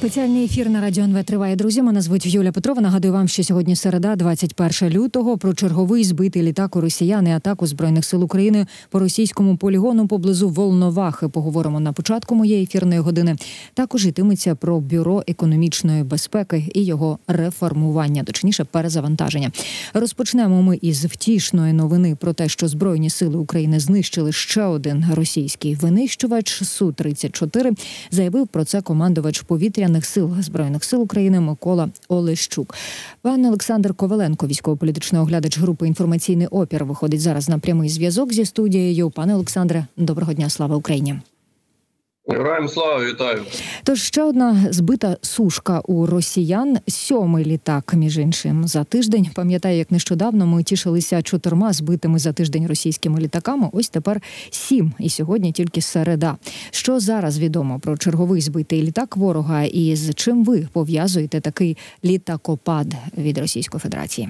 Спеціальний ефір на радіо НВ триває. Друзі, мене звуть Юля Петрова. Нагадую вам, що сьогодні середа, 21 лютого, про черговий збитий літак у росіян атаку збройних сил України по російському полігону поблизу Волновахи. Поговоримо на початку моєї ефірної години. Також йтиметься про бюро економічної безпеки і його реформування, точніше, перезавантаження. Розпочнемо ми із втішної новини про те, що збройні сили України знищили ще один російський винищувач су 34 Заявив про це командувач повітряних сил збройних сил України Микола Олещук. Пан Олександр Коваленко, військово-політичний оглядач групи інформаційний опір, виходить зараз на прямий зв'язок зі студією. Пане Олександре, доброго дня, слава Україні. Героям слава вітаю. Тож ще одна збита сушка у росіян. Сьомий літак, між іншим, за тиждень. Пам'ятаю, як нещодавно ми тішилися чотирма збитими за тиждень російськими літаками. Ось тепер сім. І сьогодні тільки середа. Що зараз відомо про черговий збитий літак ворога, і з чим ви пов'язуєте такий літакопад від Російської Федерації?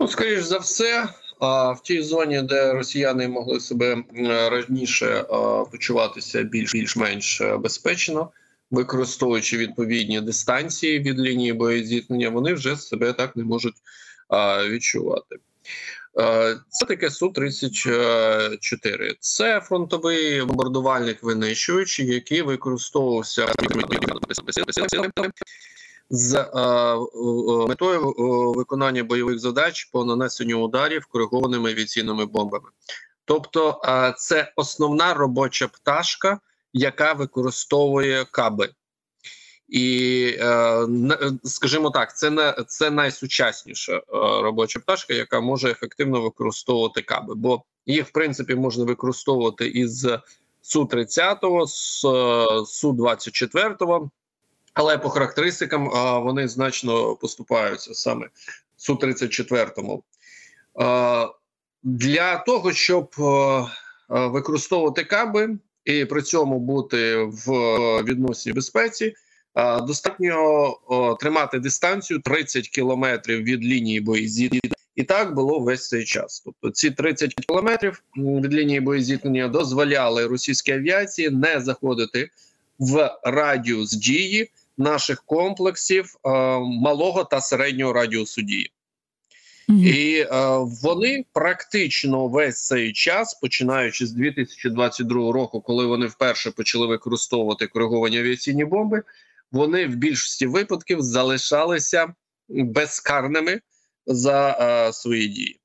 Ну, скоріш за все, в тій зоні, де росіяни могли себе раніше почуватися більш більш-менш безпечно, використовуючи відповідні дистанції від лінії боєзіткнення, вони вже себе так не можуть відчувати. Це таке су 34 Це фронтовий бомбардувальник винищувач, який використовувався з е, е, метою е, виконання бойових задач по нанесенню ударів коригованими авіаційними бомбами. Тобто, це основна робоча пташка, яка використовує каби. І, е, скажімо так, це не це найсучасніша робоча пташка, яка може ефективно використовувати каби, бо їх в принципі можна використовувати із су 30 з су 24 але по характеристикам вони значно поступаються саме су 34 Для того щоб використовувати каби і при цьому бути в відносній безпеці, достатньо тримати дистанцію 30 кілометрів від лінії боєзіткнення. І так було весь цей час. Тобто ці 30 кілометрів від лінії боєзіткнення дозволяли російській авіації не заходити в радіус дії наших комплексів е, малого та середнього радіусу дії. І е, вони практично весь цей час, починаючи з 2022 року, коли вони вперше почали використовувати кориговані авіаційні бомби, вони в більшості випадків залишалися безкарними за е, свої дії.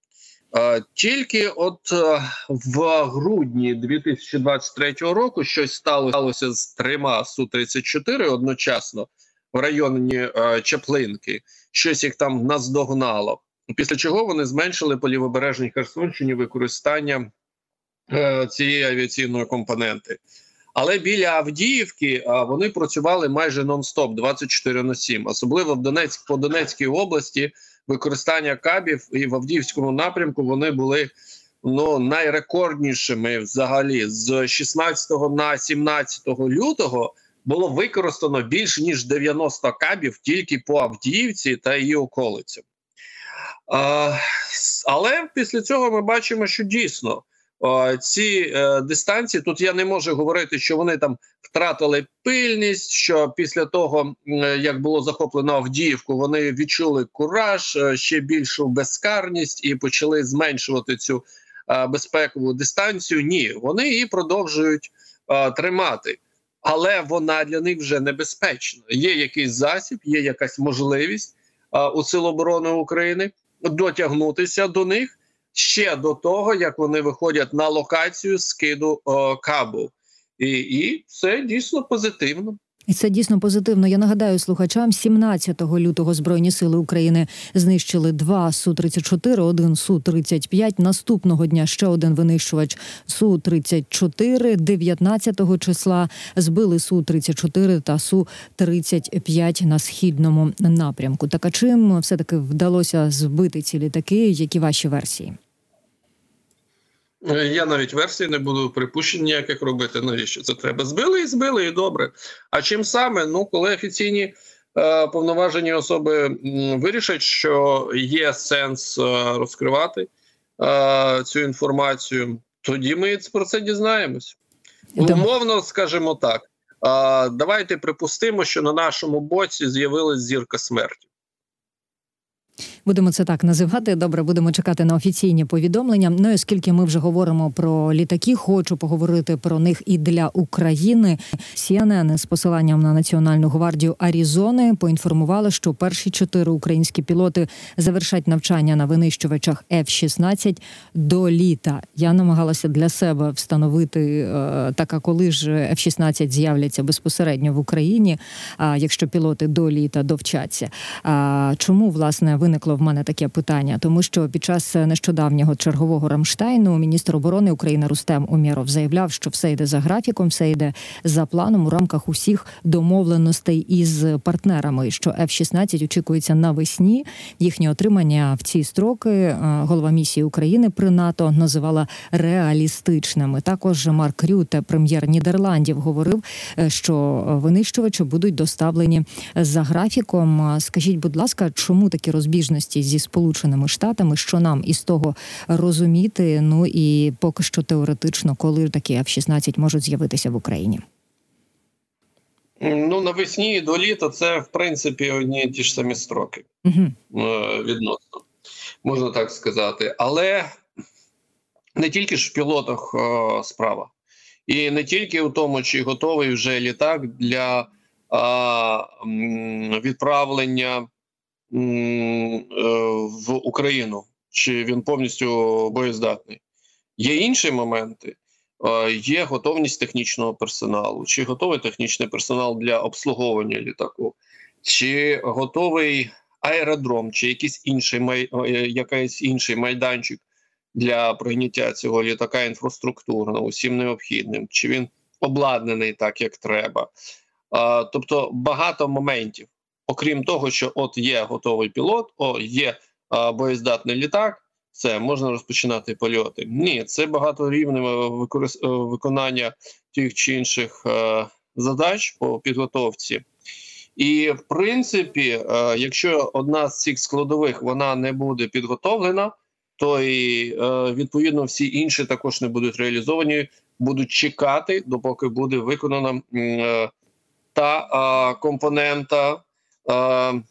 Е, тільки от е, в грудні 2023 року щось сталося з трьома су 34 одночасно в районі е, Чаплинки. Щось їх там наздогнало. Після чого вони зменшили по лівобережній Херсонщині використання цієї авіаційної компоненти. Але біля Авдіївки вони працювали майже нон-стоп 24 на 7. особливо в Донецьк по Донецькій області використання кабів і в Авдіївському напрямку вони були ну найрекорднішими взагалі з 16 на 17 лютого. Було використано більш ніж 90 кабів тільки по Авдіївці та її околицям. Але після цього ми бачимо, що дійсно ці е, дистанції тут я не можу говорити, що вони там втратили пильність. Що після того, е, як було захоплено Авдіївку, вони відчули кураж, е, ще більшу безкарність і почали зменшувати цю безпекову дистанцію. Ні, вони її продовжують тримати. Але вона для них вже небезпечна. Є якийсь засіб, є якась можливість у Сил оборони України дотягнутися до них ще до того, як вони виходять на локацію скиду о, кабу, і, і це дійсно позитивно. І це дійсно позитивно. Я нагадаю слухачам, 17 лютого збройні сили України знищили два су 34 один су 35 Наступного дня ще один винищувач су 34 19 числа збили су 34 та су 35 на східному напрямку. Так а чим все таки вдалося збити ці літаки? Які ваші версії? Е, я навіть версії не буду припущень ніяких робити. Навіщо це треба? Збили і збили, і добре. А чим саме? Ну, коли офіційні е, повноважені особи м, вирішать, що є сенс е, розкривати е, цю інформацію, тоді ми про це дізнаємось. Умовно, скажімо так. давайте припустимо, що на нашому боці з'явилась зірка смерті. Будемо це так називати. Добре, будемо чекати на офіційні повідомлення. Ну і оскільки ми вже говоримо про літаки, хочу поговорити про них і для України. CNN з посиланням на Національну гвардію Арізони поінформували, що перші чотири українські пілоти завершать навчання на винищувачах F-16 до літа. Я намагалася для себе встановити е, так, а коли ж F-16 з'являться безпосередньо в Україні. А якщо пілоти до літа довчаться, а чому власне виникло в мене таке питання? Тому що під час нещодавнього чергового Рамштайну міністр оборони України Рустем Умєров заявляв, що все йде за графіком, все йде за планом у рамках усіх домовленостей із партнерами. Що F-16 очікується навесні. Їхнє отримання в ці строки е, голова місії України при НАТО називала реалістичними. Також Марк Рюте, прем'єр Нідерландів, говорив, е, що винищувачі будуть доставлені за графіком. Скажіть, будь ласка, чому такі розбіжності зі сполученими штатами? Що нам із того розуміти? Ну і поки що теоретично, коли такі F-16 можуть з'явитися в Україні? Ну навесні і до літа це в принципі одні і ті ж самі строки Угу. відносно, можна так сказати. Але не тільки ж в пілотах е, справа, і не тільки у тому, чи готовий вже літак для е, відправлення в Україну, чи він повністю боєздатний. Є інші моменти. Є готовність технічного персоналу, чи готовий технічний персонал для обслуговування літаку, чи готовий аеродром, чи якийсь інший май... якийсь інший майданчик для прийняття цього літака інфраструктурно, усім необхідним, чи він обладнаний так, як треба. Тобто багато моментів, окрім того, що от є готовий пілот, о, є боєздатний літак. Це можна розпочинати польоти. Ні, це багаторівневе використ... виконання тих чи інших е, задач по підготовці. І в принципі, е, якщо одна з цих складових вона не буде підготовлена, то і е, відповідно всі інші також не будуть реалізовані, будуть чекати, допоки буде виконана е, та е, компонента. Е,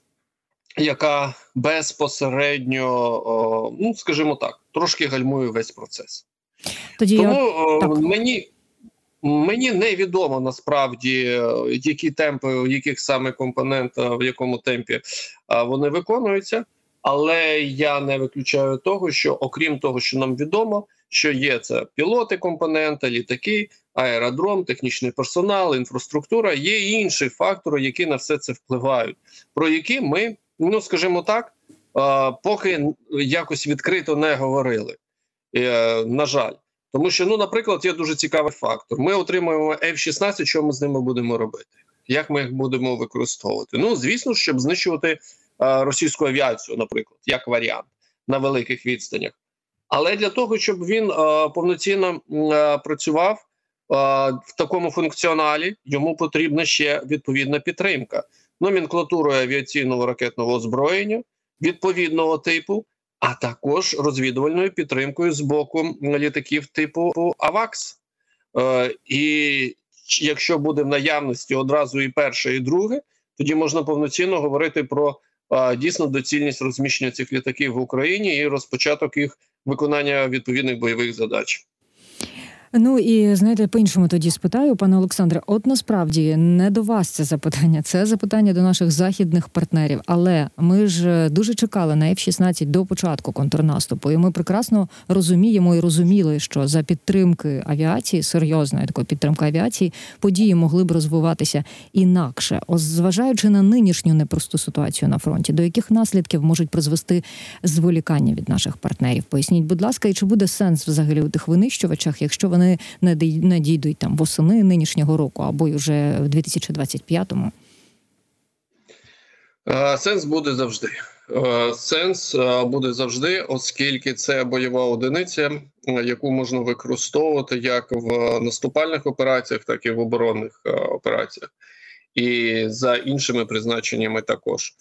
яка безпосередньо, ну скажімо так, трошки гальмує весь процес. Тоді Тому так. мені мені невідомо насправді, е, які темпи, яких саме компонент, е, в якому темпі а, вони виконуються, але я не виключаю того, що окрім того, що нам відомо, що є це пілоти, компоненти, літаки, аеродром, технічний персонал, інфраструктура. Є інші фактори, які на все це впливають, про які ми ну скажімо так, поки якось відкрито не говорили. Е, на жаль, тому що, ну, наприклад, є дуже цікавий фактор. Ми отримуємо F-16, що ми з ними будемо робити? Як ми їх будемо використовувати? Ну, звісно, щоб знищувати російську авіацію, наприклад, як варіант на великих відстанях. Але для того, щоб він повноцінно працював в такому функціоналі, йому потрібна ще відповідна підтримка номенклатурою авіаційного ракетного озброєння відповідного типу, а також розвідувальною підтримкою з боку літаків типу АВАКС. Е, І якщо буде в наявності одразу і перше, і друге, тоді можна повноцінно говорити про е, дійсно доцільність розміщення цих літаків в Україні і розпочаток їх виконання відповідних бойових задач. Ну і знаєте, по іншому тоді спитаю, пане Олександре. От насправді не до вас це запитання, це запитання до наших західних партнерів. Але ми ж дуже чекали на F-16 до початку контрнаступу, і ми прекрасно розуміємо і розуміли, що за підтримки авіації, серйозної такої підтримки авіації, події могли б розвиватися інакше, Ось зважаючи на нинішню непросту ситуацію на фронті, до яких наслідків можуть призвести зволікання від наших партнерів? Поясніть, будь ласка, і чи буде сенс взагалі у тих винищувачах, якщо вони вони не дійдуть там восени нинішнього року або й вже в 2025-му? Е, сенс буде завжди. Е, сенс е, буде завжди, оскільки це бойова одиниця, яку можна використовувати як в наступальних операціях, так і в оборонних операціях, і за іншими призначеннями також.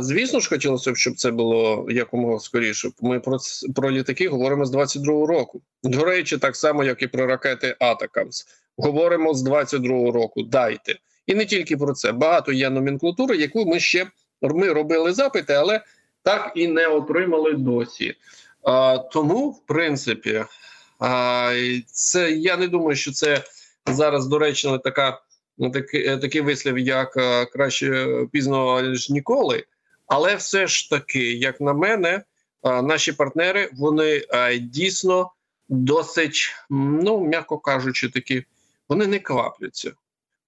Звісно ж, хотілося б, щоб це було якомога скоріше. Ми про про літаки говоримо з 22-го року. До речі, так само, як і про ракети Атакамс. Говоримо з 22-го року. Дайте. І не тільки про це. Багато є номенклатури, яку ми ще ми робили запити, але так і не отримали досі. А, тому, в принципі, а, це я не думаю, що це зараз доречна така. Ну, такий, е, такий вислів, як е, краще пізно ніж ніколи. Але все ж таки, як на мене, е, наші партнери вони е, дійсно досить, ну м'яко кажучи, такі вони не квапляться.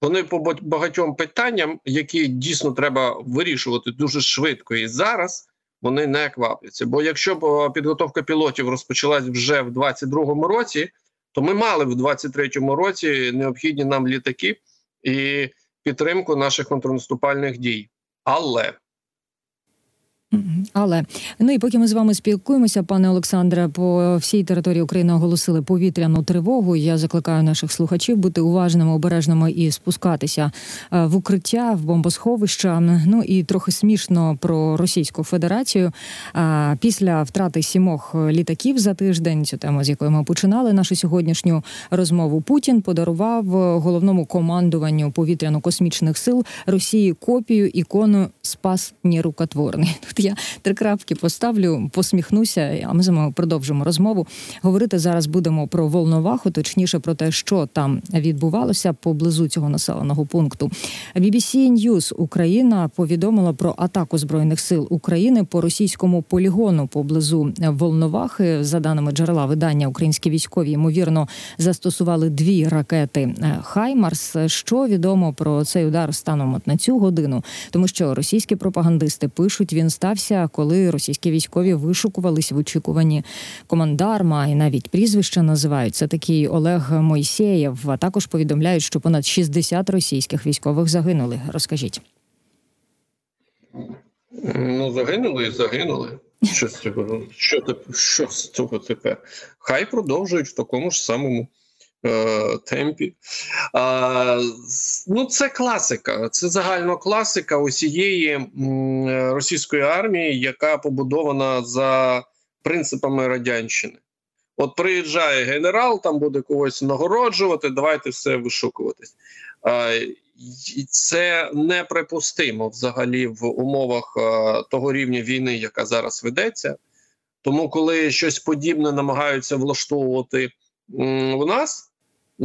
Вони по багатьом питанням, які дійсно треба вирішувати дуже швидко і зараз. Вони не квапляться. Бо якщо б е, підготовка пілотів розпочалась вже в 22-му році, то ми мали в 23-му році необхідні нам літаки і підтримку наших контрнаступальних дій. Але. Але ну і поки ми з вами спілкуємося, пане Олександре, по всій території України оголосили повітряну тривогу. Я закликаю наших слухачів бути уважними, обережними і спускатися е, в укриття, в бомбосховища. Ну і трохи смішно про Російську Федерацію. Після втрати сімох літаків за тиждень, цю тему з якої ми починали нашу сьогоднішню розмову. Путін подарував головному командуванню повітряно-космічних сил Росії копію ікону Спас нерукотворний. Я три крапки поставлю, посміхнуся, а ми з вами продовжимо розмову. Говорити зараз будемо про Волноваху, точніше про те, що там відбувалося поблизу цього населеного пункту. BBC News Україна повідомила про атаку збройних сил України по російському полігону поблизу Волновахи. За даними джерела видання, українські військові ймовірно застосували дві ракети е, Хаймарс. Що відомо про цей удар станом от на цю годину? Тому що російські пропагандисти пишуть, він стався, коли російські військові вишукувались в очікуванні командарма, і навіть прізвища називають. Це такий Олег Мойсеєв. А також повідомляють, що понад 60 російських військових загинули. Розкажіть. ну загинули і загинули. Що з цього? Що, що з цього тепер? Хай продовжують в такому ж самому темпі. А, ну, це класика. Це загальна класика усієї е, російської армії, яка побудована за принципами радянщини. От приїжджає генерал, там буде когось нагороджувати, давайте все вишукуватись. А, і це неприпустимо взагалі в умовах е, того рівня війни, яка зараз ведеться. Тому, коли щось подібне намагаються влаштовувати м, у нас,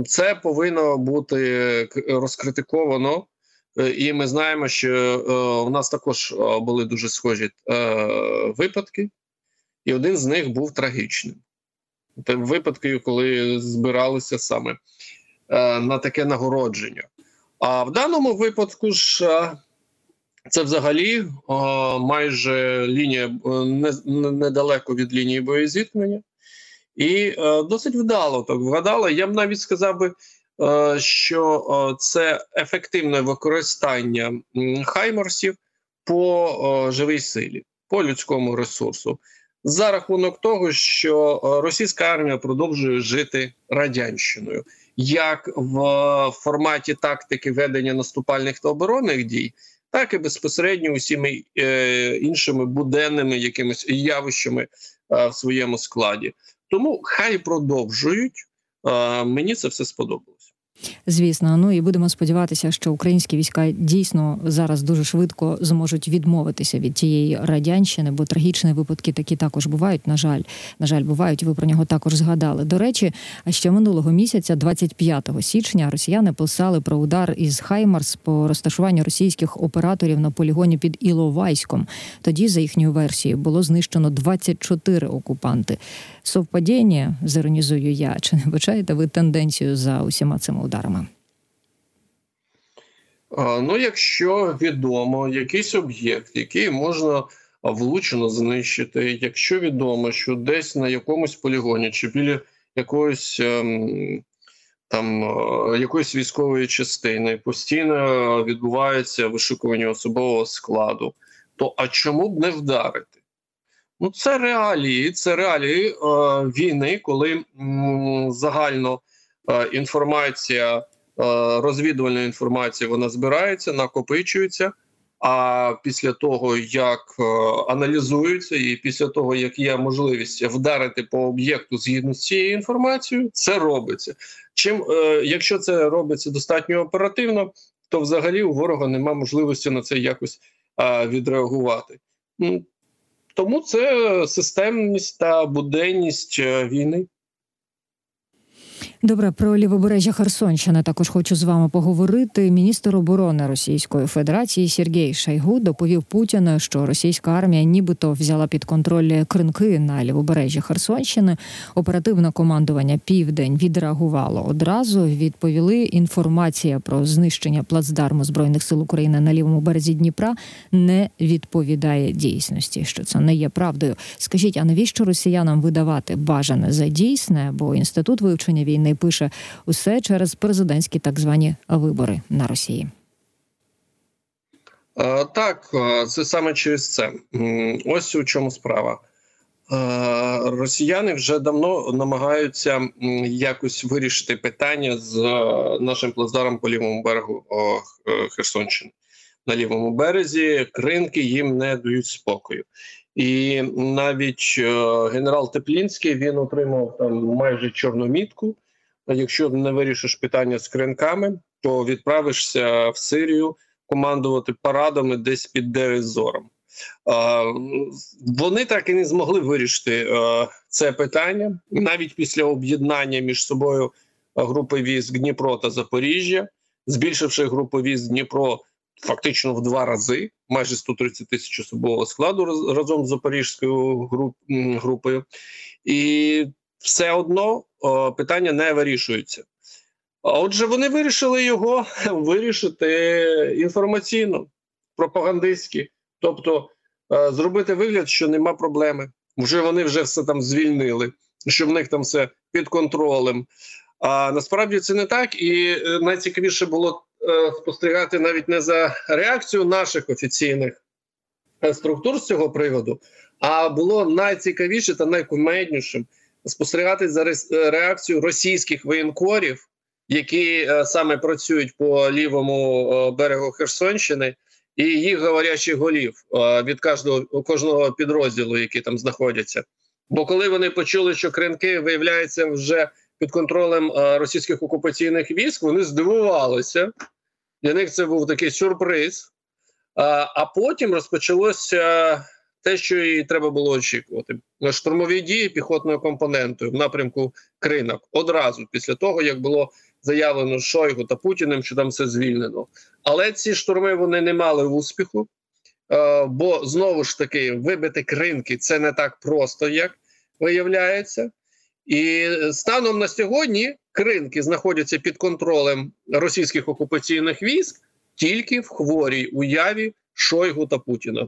це повинно бути розкритиковано. Е, І ми знаємо, що е, у нас також е, були дуже схожі випадки, і один з них був трагічним. Це випадки, коли збиралися саме на таке нагородження. А в даному випадку ж це взагалі майже лінія не, не- недалеко від лінії боєзіткнення, і е, досить вдало так вгадала. Я б навіть сказав би, е, що е, це ефективне використання м, хаймерсів по е, живій силі, по людському ресурсу. За рахунок того, що е, російська армія продовжує жити радянщиною як в форматі тактики ведення наступальних та оборонних дій, так і безпосередньо усіми е, іншими буденними якимись явищами е, в своєму складі. Тому хай продовжують. Мені це все сподобалось. Звісно, ну і будемо сподіватися, що українські війська дійсно зараз дуже швидко зможуть відмовитися від тієї радянщини, бо трагічні випадки такі також бувають. На жаль, на жаль, бувають. Ви про нього також згадали. До речі, ще минулого місяця, 25 січня, росіяни писали про удар із Хаймарс по розташуванню російських операторів на полігоні під Іловайськом. Тоді, за їхньою версією, було знищено 24 окупанти. Совпадіння, зіронізую я. Чи не бачаєте ви тенденцію за усіма цими ударами? Ну, якщо відомо якийсь об'єкт, який можна влучно знищити, якщо відомо, що десь на якомусь полігоні чи біля якоїсь ем, там е, якоїсь військової частини постійно відбувається вишукування особового складу, то а чому б не вдарити? Ну, це реалії, це реалії е, війни, коли м, загально інформація. Е, розвідувальна інформація вона збирається, накопичується, А після того, як е, аналізуються, і після того, як є можливість вдарити по об'єкту згідно з цією інформацією, це робиться. Чим, е, якщо це робиться достатньо оперативно, то взагалі у ворога немає можливості на це якось е, відреагувати. Тому це системність та буденність е, війни. Добре, про лівобережжя Херсонщини також хочу з вами поговорити. Міністр оборони Російської Федерації Сергій Шайгу доповів Путіну, що російська армія нібито взяла під контроль кринки на лівобережжі Херсонщини. Оперативне командування Південь відреагувало одразу. Відповіли інформація про знищення плацдарму збройних сил України на лівому березі Дніпра не відповідає дійсності. Що це не є правдою. Скажіть, а навіщо росіянам видавати бажане за дійсне? Бо інститут вивчення війни пише усе через президентські так звані вибори на Росії. Е, Так, е, це саме через це. Ось у чому справа. Е, Росіяни вже давно намагаються якось вирішити питання з нашим плацдаром по лівому берегу Херсонщини. На лівому березі кринки їм не дають спокою. І навіть генерал Теплінський він отримав там майже чорну мітку. Якщо не вирішиш питання з кринками, то відправишся в Сирію командувати парадами десь під Девізором. Вони так і не змогли вирішити е, це питання навіть після об'єднання між собою групи військ Дніпро та Запоріжжя, збільшивши групу військ Дніпро фактично в два рази, майже 130 тисяч особового складу раз- разом з Запорізькою груп, групою, і все одно е, питання не вирішується. Отже, вони вирішили його вирішити інформаційно, пропагандистськи, тобто е, зробити вигляд, що нема проблеми. Вже вони вже все там звільнили, що в них там все під контролем. А насправді це не так, і е, найцікавіше було е, спостерігати навіть не за реакцію наших офіційних е, структур з цього приводу, а було найцікавіше та найкумеднішим спостерігати за е, реакцією російських воєнкорів, які е, саме працюють по лівому е, берегу Херсонщини, і їх говорячих голів від кожного кожного підрозділу, які там знаходяться. Бо коли вони почули, що кринки виявляються вже під контролем російських окупаційних військ, вони здивувалися. Для них це був такий сюрприз. А потім розпочалося те, що і треба було очікувати: штурмові дії піхотною компонентою в напрямку кринок одразу після того, як було заявлено Шойгу та Путіним, що там все звільнено. Але ці штурми вони не мали успіху, е, бо знову ж таки вибити кринки це не так просто, як виявляється. І станом на сьогодні кринки знаходяться під контролем російських окупаційних військ тільки в хворій уяві Шойгу та Путіна.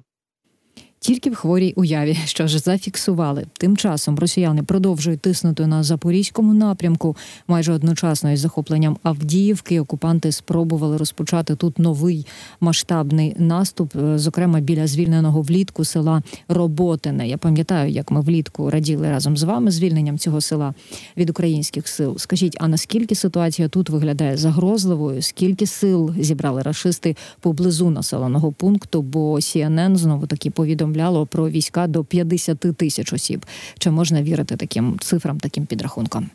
Тільки в хворій уяві, що ж зафіксували. Тим часом росіяни продовжують тиснути на запорізькому напрямку. Майже одночасно із захопленням Авдіївки окупанти спробували розпочати тут новий масштабний наступ, е, зокрема біля звільненого влітку села Роботине. Я пам'ятаю, як ми влітку раділи разом з вами звільненням цього села від українських сил. Скажіть, а наскільки ситуація тут виглядає загрозливою? Скільки сил зібрали рашисти поблизу населеного пункту? Бо CNN знову таки повідомляло про війська до 50 тисяч осіб. Чи можна вірити таким цифрам, таким підрахункам?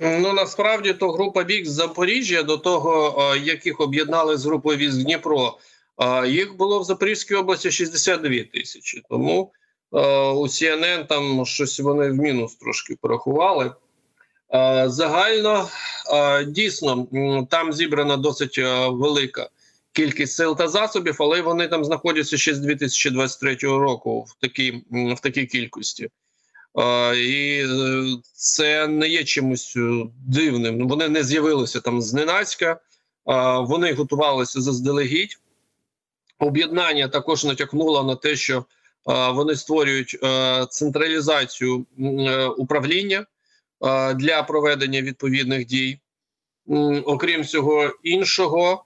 Ну насправді то група військ з Запоріжжя до того, яких об'єднали з групою військ Дніпро, їх було в Запорізькій області 62 тисячі. Тому у CNN там щось вони в мінус трошки порахували. Загально дійсно там зібрана досить велика кількість сил та засобів, але вони там знаходяться ще з 2023 року в такій, в такій кількості. І е, це не є чимось е, дивним. Вони не з'явилися там зненацька, вони готувалися заздалегідь. Об'єднання також натякнуло на те, що вони створюють е, централізацію управління для проведення відповідних дій. Окрім всього іншого,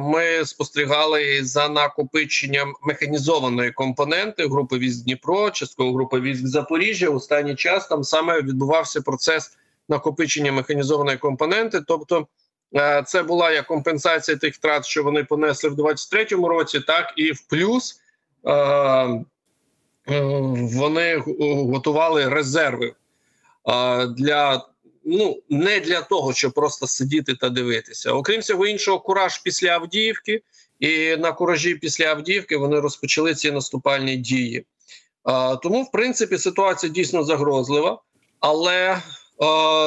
ми спостерігали за накопиченням механізованої компоненти групи військ Дніпро, частково групи військ Запоріжжя. Останній час там саме відбувався процес накопичення механізованої компоненти, тобто е, це була як компенсація тих втрат, що вони понесли в 23-му році, так і в плюс е, е, вони готували резерви е, для ну не для того, щоб просто сидіти та дивитися. Окрім всього іншого, кураж після Авдіївки, і на куражі після Авдіївки вони розпочали ці наступальні дії. Е, тому, в принципі, ситуація дійсно загрозлива, але е,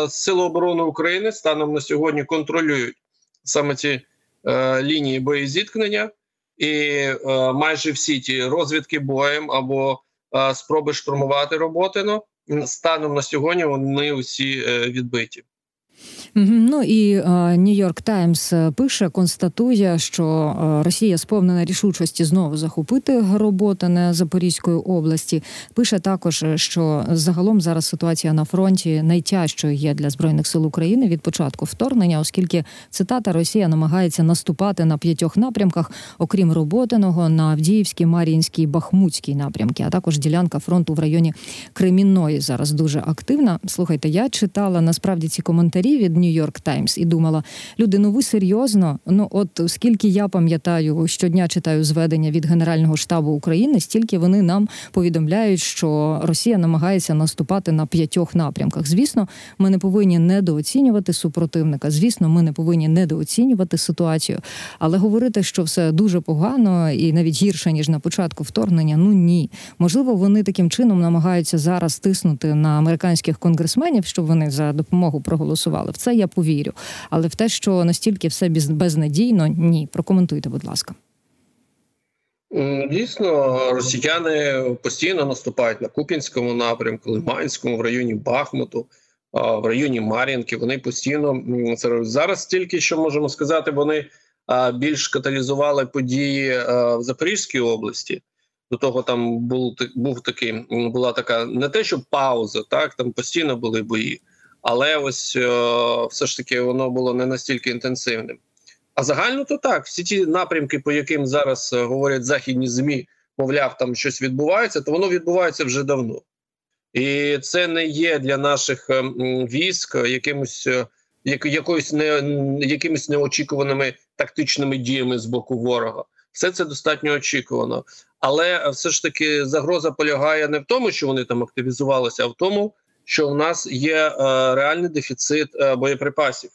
Сили оборони України станом на сьогодні контролюють саме ці е, лінії боєзіткнення, і е, майже всі ті розвідки боєм або е, спроби штурмувати Роботино станом на сьогодні вони усі е, відбиті. Ну і Нью-Йорк Таймс пише, констатує, що е, Росія сповнена рішучості знову захопити Роботине Запорізької області. Пише також, е, що загалом зараз ситуація на фронті найтяжчою є для збройних сил України від початку вторгнення, оскільки цитата Росія намагається наступати на п'ятьох напрямках, окрім Роботиного, на Авдіївський, Мар'їнський, Бахмутський напрямки, а також ділянка фронту в районі Кремінної зараз дуже активна. Слухайте, я читала насправді ці коментарі від Нью-Йорк Таймс і думала, люди, ну ви серйозно? Ну от скільки я пам'ятаю, щодня читаю зведення від Генерального штабу України, стільки вони нам повідомляють, що Росія намагається наступати на п'ятьох напрямках. Звісно, ми не повинні недооцінювати супротивника. Звісно, ми не повинні недооцінювати ситуацію, але говорити, що все дуже погано і навіть гірше ніж на початку вторгнення. Ну ні, можливо, вони таким чином намагаються зараз тиснути на американських конгресменів, щоб вони за допомогу проголосували. В це я повірю. Але в те, що настільки все без- безнадійно, ні. Прокоментуйте, будь ласка. Дійсно, росіяни постійно наступають на Куп'янському напрямку, Лиманському, в районі Бахмуту, в районі Мар'їнки. Вони постійно це зараз. Тільки що можемо сказати, вони більш каталізували події в Запорізькій області. До того там був був такий, була така не те, що пауза, так там постійно були бої, але ось е, все ж таки воно було не настільки інтенсивним. А загально то так, всі ті напрямки, по яким зараз е, говорять західні змі, мовляв, там щось відбувається, то воно відбувається вже давно. І це не є для наших е, військ якимось, як, якоюсь не, якимись неочікуваними тактичними діями з боку ворога. Все це достатньо очікувано. Але все ж таки загроза полягає не в тому, що вони там активізувалися, а в тому, що у нас є е, реальний дефіцит е, боєприпасів.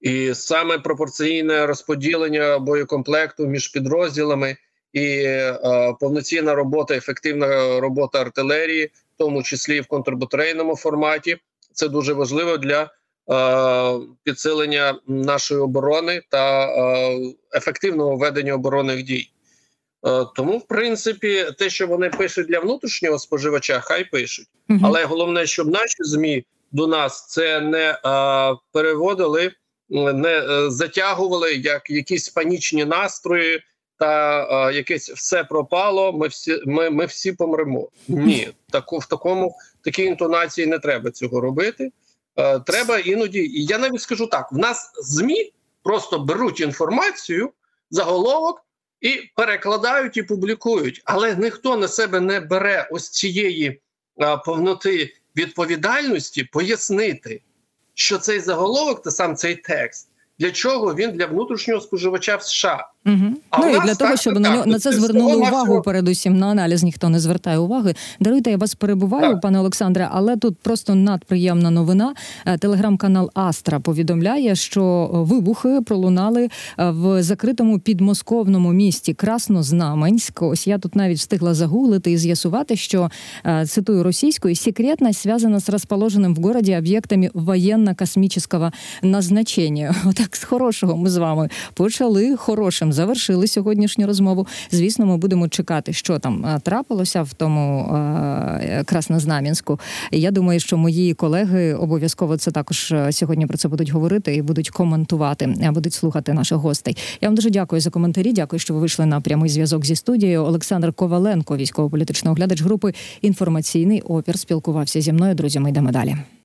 І саме пропорційне розподілення боєкомплекту між підрозділами і е, повноцінна робота, ефективна робота артилерії, в тому числі в контрбатарейному форматі, це дуже важливо для підсилення нашої оборони та ефективного ведення оборонних дій. Е, тому, в принципі, те, що вони пишуть для внутрішнього споживача, хай пишуть. Мгм. Але головне, щоб наші змі до нас це не е, переводили, не е, затягували як якісь панічні настрої та е, якесь все пропало. Ми всі ми, ми всі помремо. Ні, таку в такому такій інтонації не треба цього робити. Е, треба іноді, і я навіть скажу так: в нас змі просто беруть інформацію, заголовок. І перекладають і публікують, але ніхто на себе не бере ось цієї а, повноти відповідальності пояснити, що цей заголовок та сам цей текст для чого він для внутрішнього споживача в США. Угу. А ну і для того, щоб на нього на це це звернули увагу. Передусім на аналіз ніхто не звертає уваги. Даруйте, я вас перебуваю, Так. пане Олександре, але тут просто надприємна новина. Е, Телеграм-канал Астра повідомляє, що вибухи пролунали е, в закритому підмосковному місті Краснознаменськ. Ось я тут навіть встигла загуглити і з'ясувати, що е, цитую російською секретність зв'язана з розположеним в городі об'єктами воєнно-космічного назначення. Отак з хорошого ми з вами почали хорошим, завершили сьогоднішню розмову. Звісно, ми будемо чекати, що там е, трапилося в тому е, Краснознам'янську. Я думаю, що мої колеги обов'язково це також е, сьогодні про це будуть говорити і будуть коментувати, е, будуть слухати наших гостей. Я вам дуже дякую за коментарі. Дякую, що ви вийшли на прямий зв'язок зі студією. Олександр Коваленко, військово-політичний оглядач групи інформаційний опір, спілкувався зі мною. Друзі, ми йдемо далі.